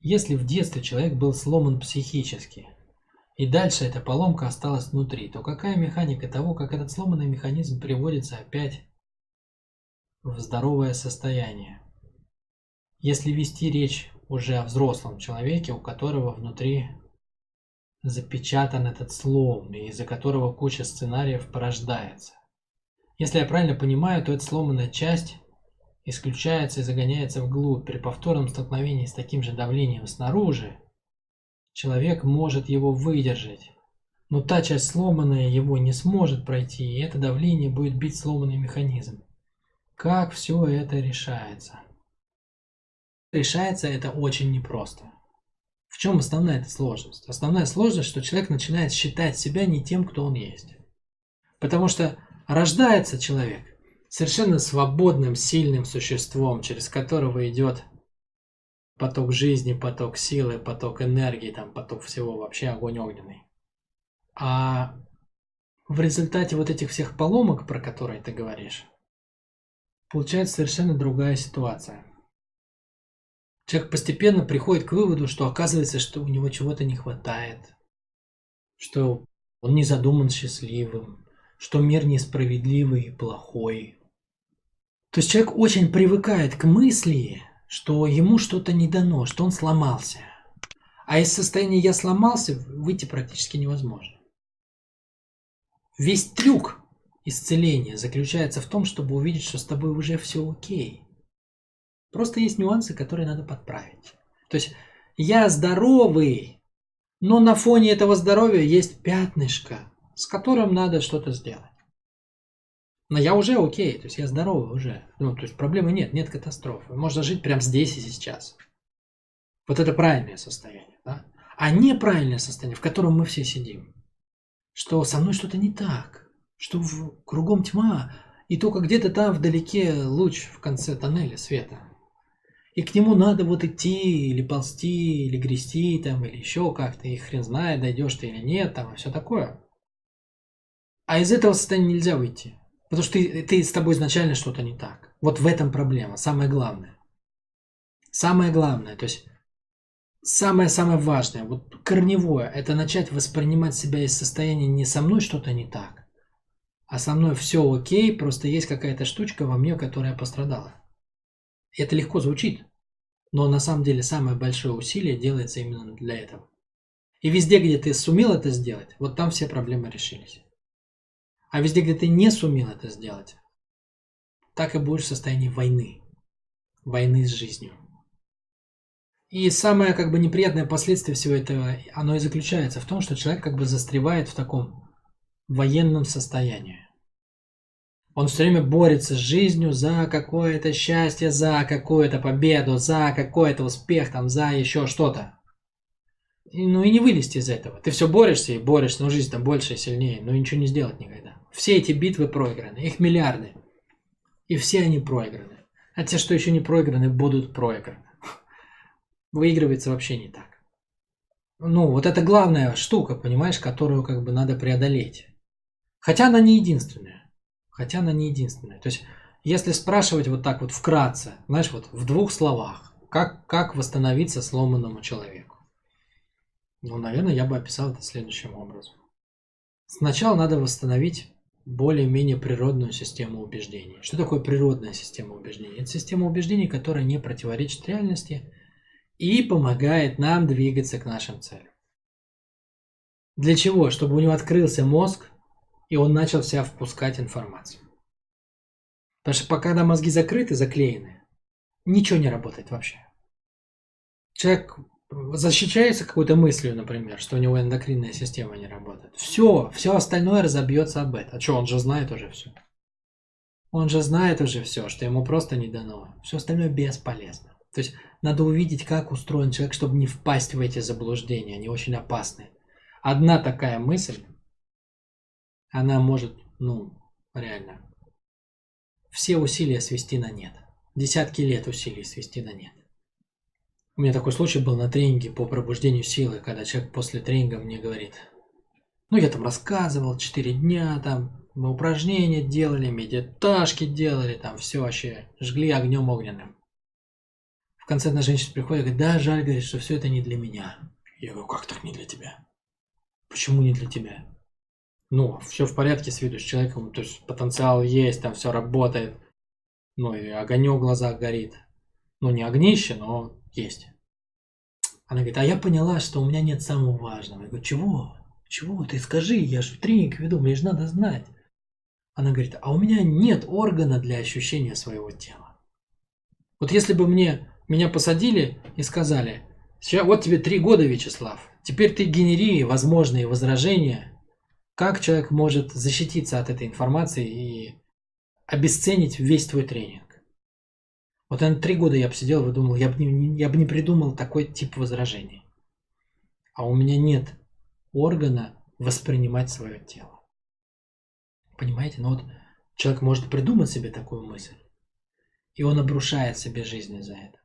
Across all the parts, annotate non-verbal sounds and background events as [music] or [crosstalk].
Если в детстве человек был сломан психически, и дальше эта поломка осталась внутри, то какая механика того, как этот сломанный механизм приводится опять в здоровое состояние? Если вести речь уже о взрослом человеке, у которого внутри запечатан этот слом, и из-за которого куча сценариев порождается. Если я правильно понимаю, то эта сломанная часть исключается и загоняется вглубь. При повторном столкновении с таким же давлением снаружи, человек может его выдержать. Но та часть сломанная его не сможет пройти, и это давление будет бить сломанный механизм. Как все это решается? Решается это очень непросто. В чем основная эта сложность? Основная сложность, что человек начинает считать себя не тем, кто он есть. Потому что рождается человек совершенно свободным, сильным существом, через которого идет поток жизни, поток силы, поток энергии, там, поток всего, вообще огонь огненный. А в результате вот этих всех поломок, про которые ты говоришь, получается совершенно другая ситуация. Человек постепенно приходит к выводу, что оказывается, что у него чего-то не хватает, что он не задуман счастливым, что мир несправедливый и плохой. То есть человек очень привыкает к мысли, что ему что-то не дано, что он сломался. А из состояния «я сломался» выйти практически невозможно. Весь трюк исцеления заключается в том, чтобы увидеть, что с тобой уже все окей. Просто есть нюансы, которые надо подправить. То есть я здоровый, но на фоне этого здоровья есть пятнышко, с которым надо что-то сделать. Но я уже окей, то есть я здоровый уже. Ну, то есть проблемы нет, нет катастрофы. Можно жить прямо здесь и сейчас. Вот это правильное состояние, да? А неправильное состояние, в котором мы все сидим. Что со мной что-то не так, что в, кругом тьма, и только где-то там вдалеке луч в конце тоннеля света. И к нему надо вот идти, или ползти, или грести, там, или еще как-то, и хрен знает, дойдешь ты или нет, там, и все такое. А из этого состояния нельзя выйти. Потому что ты, ты с тобой изначально что-то не так. Вот в этом проблема, самое главное. Самое главное, то есть самое-самое важное, вот корневое, это начать воспринимать себя из состояния не со мной что-то не так, а со мной все окей, просто есть какая-то штучка во мне, которая пострадала. Это легко звучит, но на самом деле самое большое усилие делается именно для этого. И везде, где ты сумел это сделать, вот там все проблемы решились. А везде, где ты не сумел это сделать, так и будешь в состоянии войны. Войны с жизнью. И самое как бы неприятное последствие всего этого, оно и заключается в том, что человек как бы застревает в таком военном состоянии. Он все время борется с жизнью за какое-то счастье, за какую-то победу, за какой-то успех, там, за еще что-то. Ну и не вылезти из этого. Ты все борешься и борешься, но жизнь там больше и сильнее, но ничего не сделать никогда. Все эти битвы проиграны, их миллиарды. И все они проиграны. А те, что еще не проиграны, будут проиграны. [laughs] Выигрывается вообще не так. Ну, вот это главная штука, понимаешь, которую как бы надо преодолеть. Хотя она не единственная. Хотя она не единственная. То есть, если спрашивать вот так вот вкратце, знаешь, вот в двух словах, как, как восстановиться сломанному человеку? Ну, наверное, я бы описал это следующим образом. Сначала надо восстановить более-менее природную систему убеждений. Что такое природная система убеждений? Это система убеждений, которая не противоречит реальности и помогает нам двигаться к нашим целям. Для чего? Чтобы у него открылся мозг, и он начал в себя впускать информацию. Потому что пока когда мозги закрыты, заклеены, ничего не работает вообще. Человек защищается какой-то мыслью, например, что у него эндокринная система не работает. Все, все остальное разобьется об этом. А что, он же знает уже все. Он же знает уже все, что ему просто не дано. Все остальное бесполезно. То есть надо увидеть, как устроен человек, чтобы не впасть в эти заблуждения. Они очень опасны. Одна такая мысль она может, ну, реально, все усилия свести на нет. Десятки лет усилий свести на нет. У меня такой случай был на тренинге по пробуждению силы, когда человек после тренинга мне говорит, ну я там рассказывал, 4 дня там, мы упражнения делали, медиташки делали, там все вообще, жгли огнем огненным. В конце одна женщина приходит и говорит, да, жаль, говорит, что все это не для меня. Я говорю, как так не для тебя? Почему не для тебя? Ну, все в порядке с виду с человеком, то есть потенциал есть, там все работает. Ну и огонек в глазах горит. Ну не огнище, но есть. Она говорит, а я поняла, что у меня нет самого важного. Я говорю, чего? Чего? Ты скажи, я же тренинг веду, мне же надо знать. Она говорит, а у меня нет органа для ощущения своего тела. Вот если бы мне, меня посадили и сказали, вот тебе три года, Вячеслав, теперь ты генери возможные возражения, как человек может защититься от этой информации и обесценить весь твой тренинг. Вот на три года я бы сидел и думал, я бы не, я бы не придумал такой тип возражений. А у меня нет органа воспринимать свое тело. Понимаете? Но ну вот человек может придумать себе такую мысль, и он обрушает себе жизнь за это.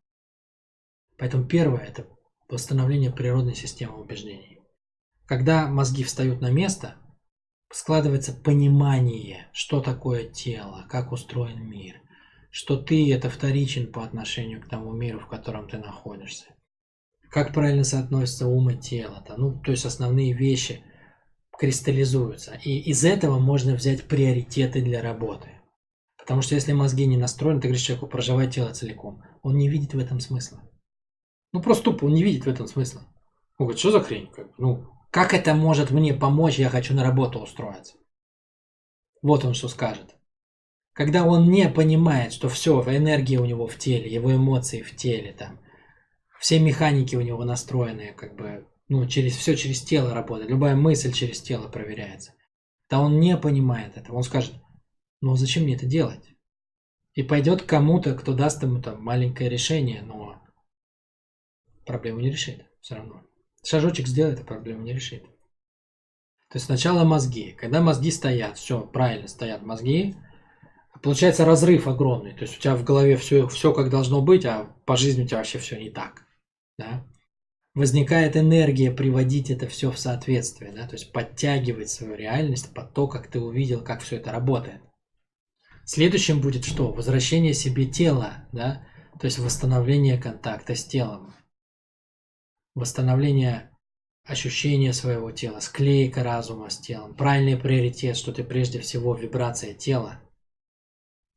Поэтому первое – это восстановление природной системы убеждений. Когда мозги встают на место, складывается понимание, что такое тело, как устроен мир, что ты это вторичен по отношению к тому миру, в котором ты находишься. Как правильно соотносится ум и тело, -то? ну, то есть основные вещи кристаллизуются. И из этого можно взять приоритеты для работы. Потому что если мозги не настроены, ты говоришь человеку, проживай тело целиком. Он не видит в этом смысла. Ну просто тупо, он не видит в этом смысла. Он говорит, что за хрень? Ну, как это может мне помочь, я хочу на работу устроиться? Вот он что скажет. Когда он не понимает, что все, энергия у него в теле, его эмоции в теле, там, все механики у него настроенные, как бы, ну, через все через тело работает, любая мысль через тело проверяется. Да он не понимает этого, он скажет, ну зачем мне это делать? И пойдет к кому-то, кто даст ему там маленькое решение, но проблему не решит все равно. Шажочек сделает, а проблему не решит. То есть сначала мозги. Когда мозги стоят, все, правильно стоят мозги, получается разрыв огромный. То есть у тебя в голове все, все как должно быть, а по жизни у тебя вообще все не так. Да? Возникает энергия приводить это все в соответствие, да? то есть подтягивать свою реальность под то, как ты увидел, как все это работает. Следующим будет что? Возвращение себе тела, да? то есть восстановление контакта с телом восстановление ощущения своего тела, склейка разума с телом, правильный приоритет, что ты прежде всего вибрация тела,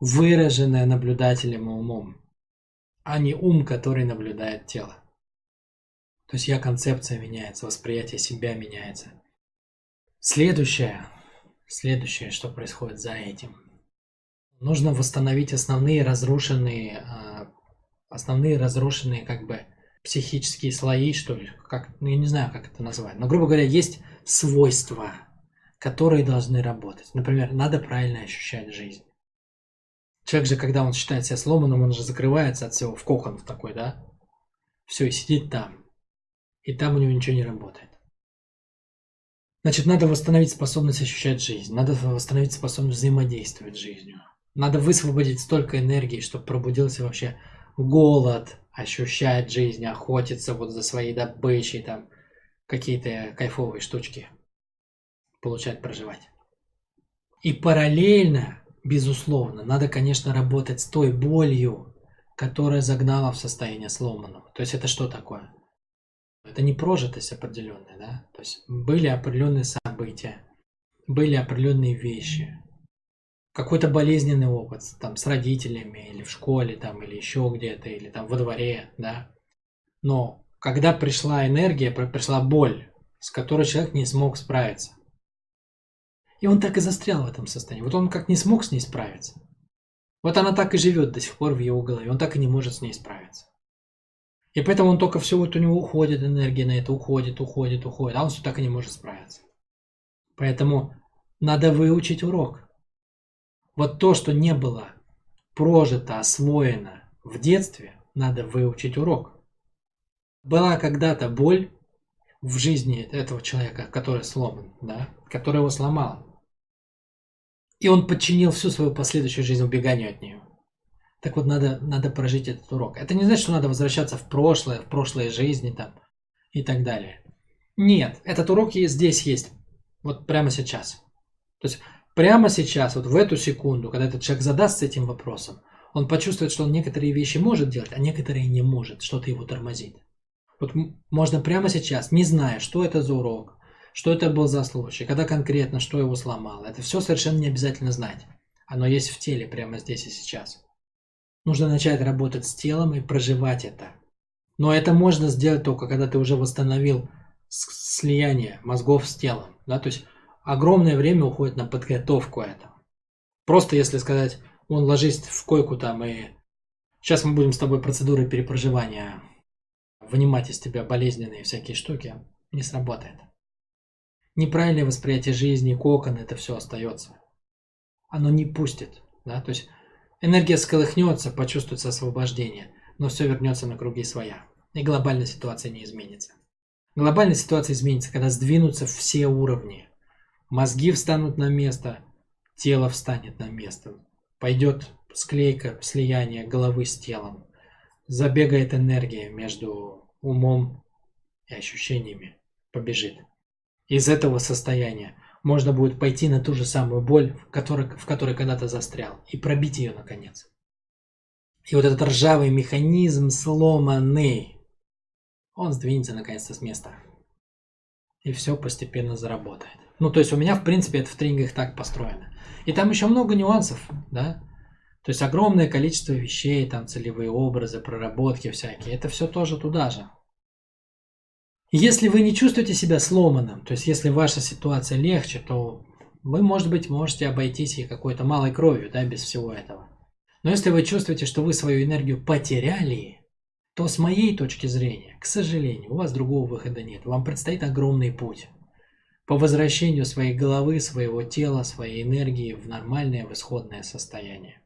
выраженная наблюдателем умом, а не ум, который наблюдает тело. То есть я концепция меняется, восприятие себя меняется. Следующее, следующее, что происходит за этим. Нужно восстановить основные разрушенные, а, основные разрушенные как бы психические слои, что ли, как, ну я не знаю, как это назвать, но, грубо говоря, есть свойства, которые должны работать. Например, надо правильно ощущать жизнь. Человек же, когда он считает себя сломанным, он же закрывается от всего в кокон такой, да? Все, и сидит там. И там у него ничего не работает. Значит, надо восстановить способность ощущать жизнь. Надо восстановить способность взаимодействовать с жизнью. Надо высвободить столько энергии, чтобы пробудился вообще голод, ощущать жизнь, охотиться вот за своей добычей, там какие-то кайфовые штучки получать, проживать. И параллельно, безусловно, надо, конечно, работать с той болью, которая загнала в состояние сломанного. То есть это что такое? Это не прожитость определенная, да? То есть были определенные события, были определенные вещи, какой-то болезненный опыт там с родителями или в школе там или еще где-то или там во дворе, да. Но когда пришла энергия, пришла боль, с которой человек не смог справиться. И он так и застрял в этом состоянии. Вот он как не смог с ней справиться. Вот она так и живет до сих пор в его голове. Он так и не может с ней справиться. И поэтому он только все, вот у него уходит энергия на это, уходит, уходит, уходит, а он все так и не может справиться. Поэтому надо выучить урок. Вот то, что не было прожито, освоено в детстве, надо выучить урок. Была когда-то боль в жизни этого человека, который сломан, да, который его сломал. И он подчинил всю свою последующую жизнь убеганию от нее. Так вот, надо, надо прожить этот урок. Это не значит, что надо возвращаться в прошлое, в прошлые жизни там и так далее. Нет, этот урок есть, здесь есть. Вот прямо сейчас. То есть прямо сейчас, вот в эту секунду, когда этот человек задастся этим вопросом, он почувствует, что он некоторые вещи может делать, а некоторые не может, что-то его тормозит. Вот можно прямо сейчас, не зная, что это за урок, что это был за случай, когда конкретно, что его сломало, это все совершенно не обязательно знать. Оно есть в теле прямо здесь и сейчас. Нужно начать работать с телом и проживать это. Но это можно сделать только, когда ты уже восстановил слияние мозгов с телом. Да? То есть огромное время уходит на подготовку этого. Просто если сказать, он ложись в койку там и сейчас мы будем с тобой процедуры перепроживания вынимать из тебя болезненные всякие штуки, не сработает. Неправильное восприятие жизни, кокон, это все остается. Оно не пустит. Да? То есть энергия сколыхнется, почувствуется освобождение, но все вернется на круги своя. И глобальная ситуация не изменится. Глобальная ситуация изменится, когда сдвинутся все уровни. Мозги встанут на место, тело встанет на место. Пойдет склейка, слияние головы с телом. Забегает энергия между умом и ощущениями. Побежит. Из этого состояния можно будет пойти на ту же самую боль, в которой, в которой когда-то застрял, и пробить ее наконец. И вот этот ржавый механизм сломанный, он сдвинется наконец-то с места. И все постепенно заработает. Ну, то есть у меня, в принципе, это в тренингах так построено. И там еще много нюансов, да. То есть огромное количество вещей, там целевые образы, проработки всякие. Это все тоже туда же. Если вы не чувствуете себя сломанным, то есть если ваша ситуация легче, то вы, может быть, можете обойтись и какой-то малой кровью, да, без всего этого. Но если вы чувствуете, что вы свою энергию потеряли, то с моей точки зрения, к сожалению, у вас другого выхода нет. Вам предстоит огромный путь по возвращению своей головы, своего тела, своей энергии в нормальное, в исходное состояние.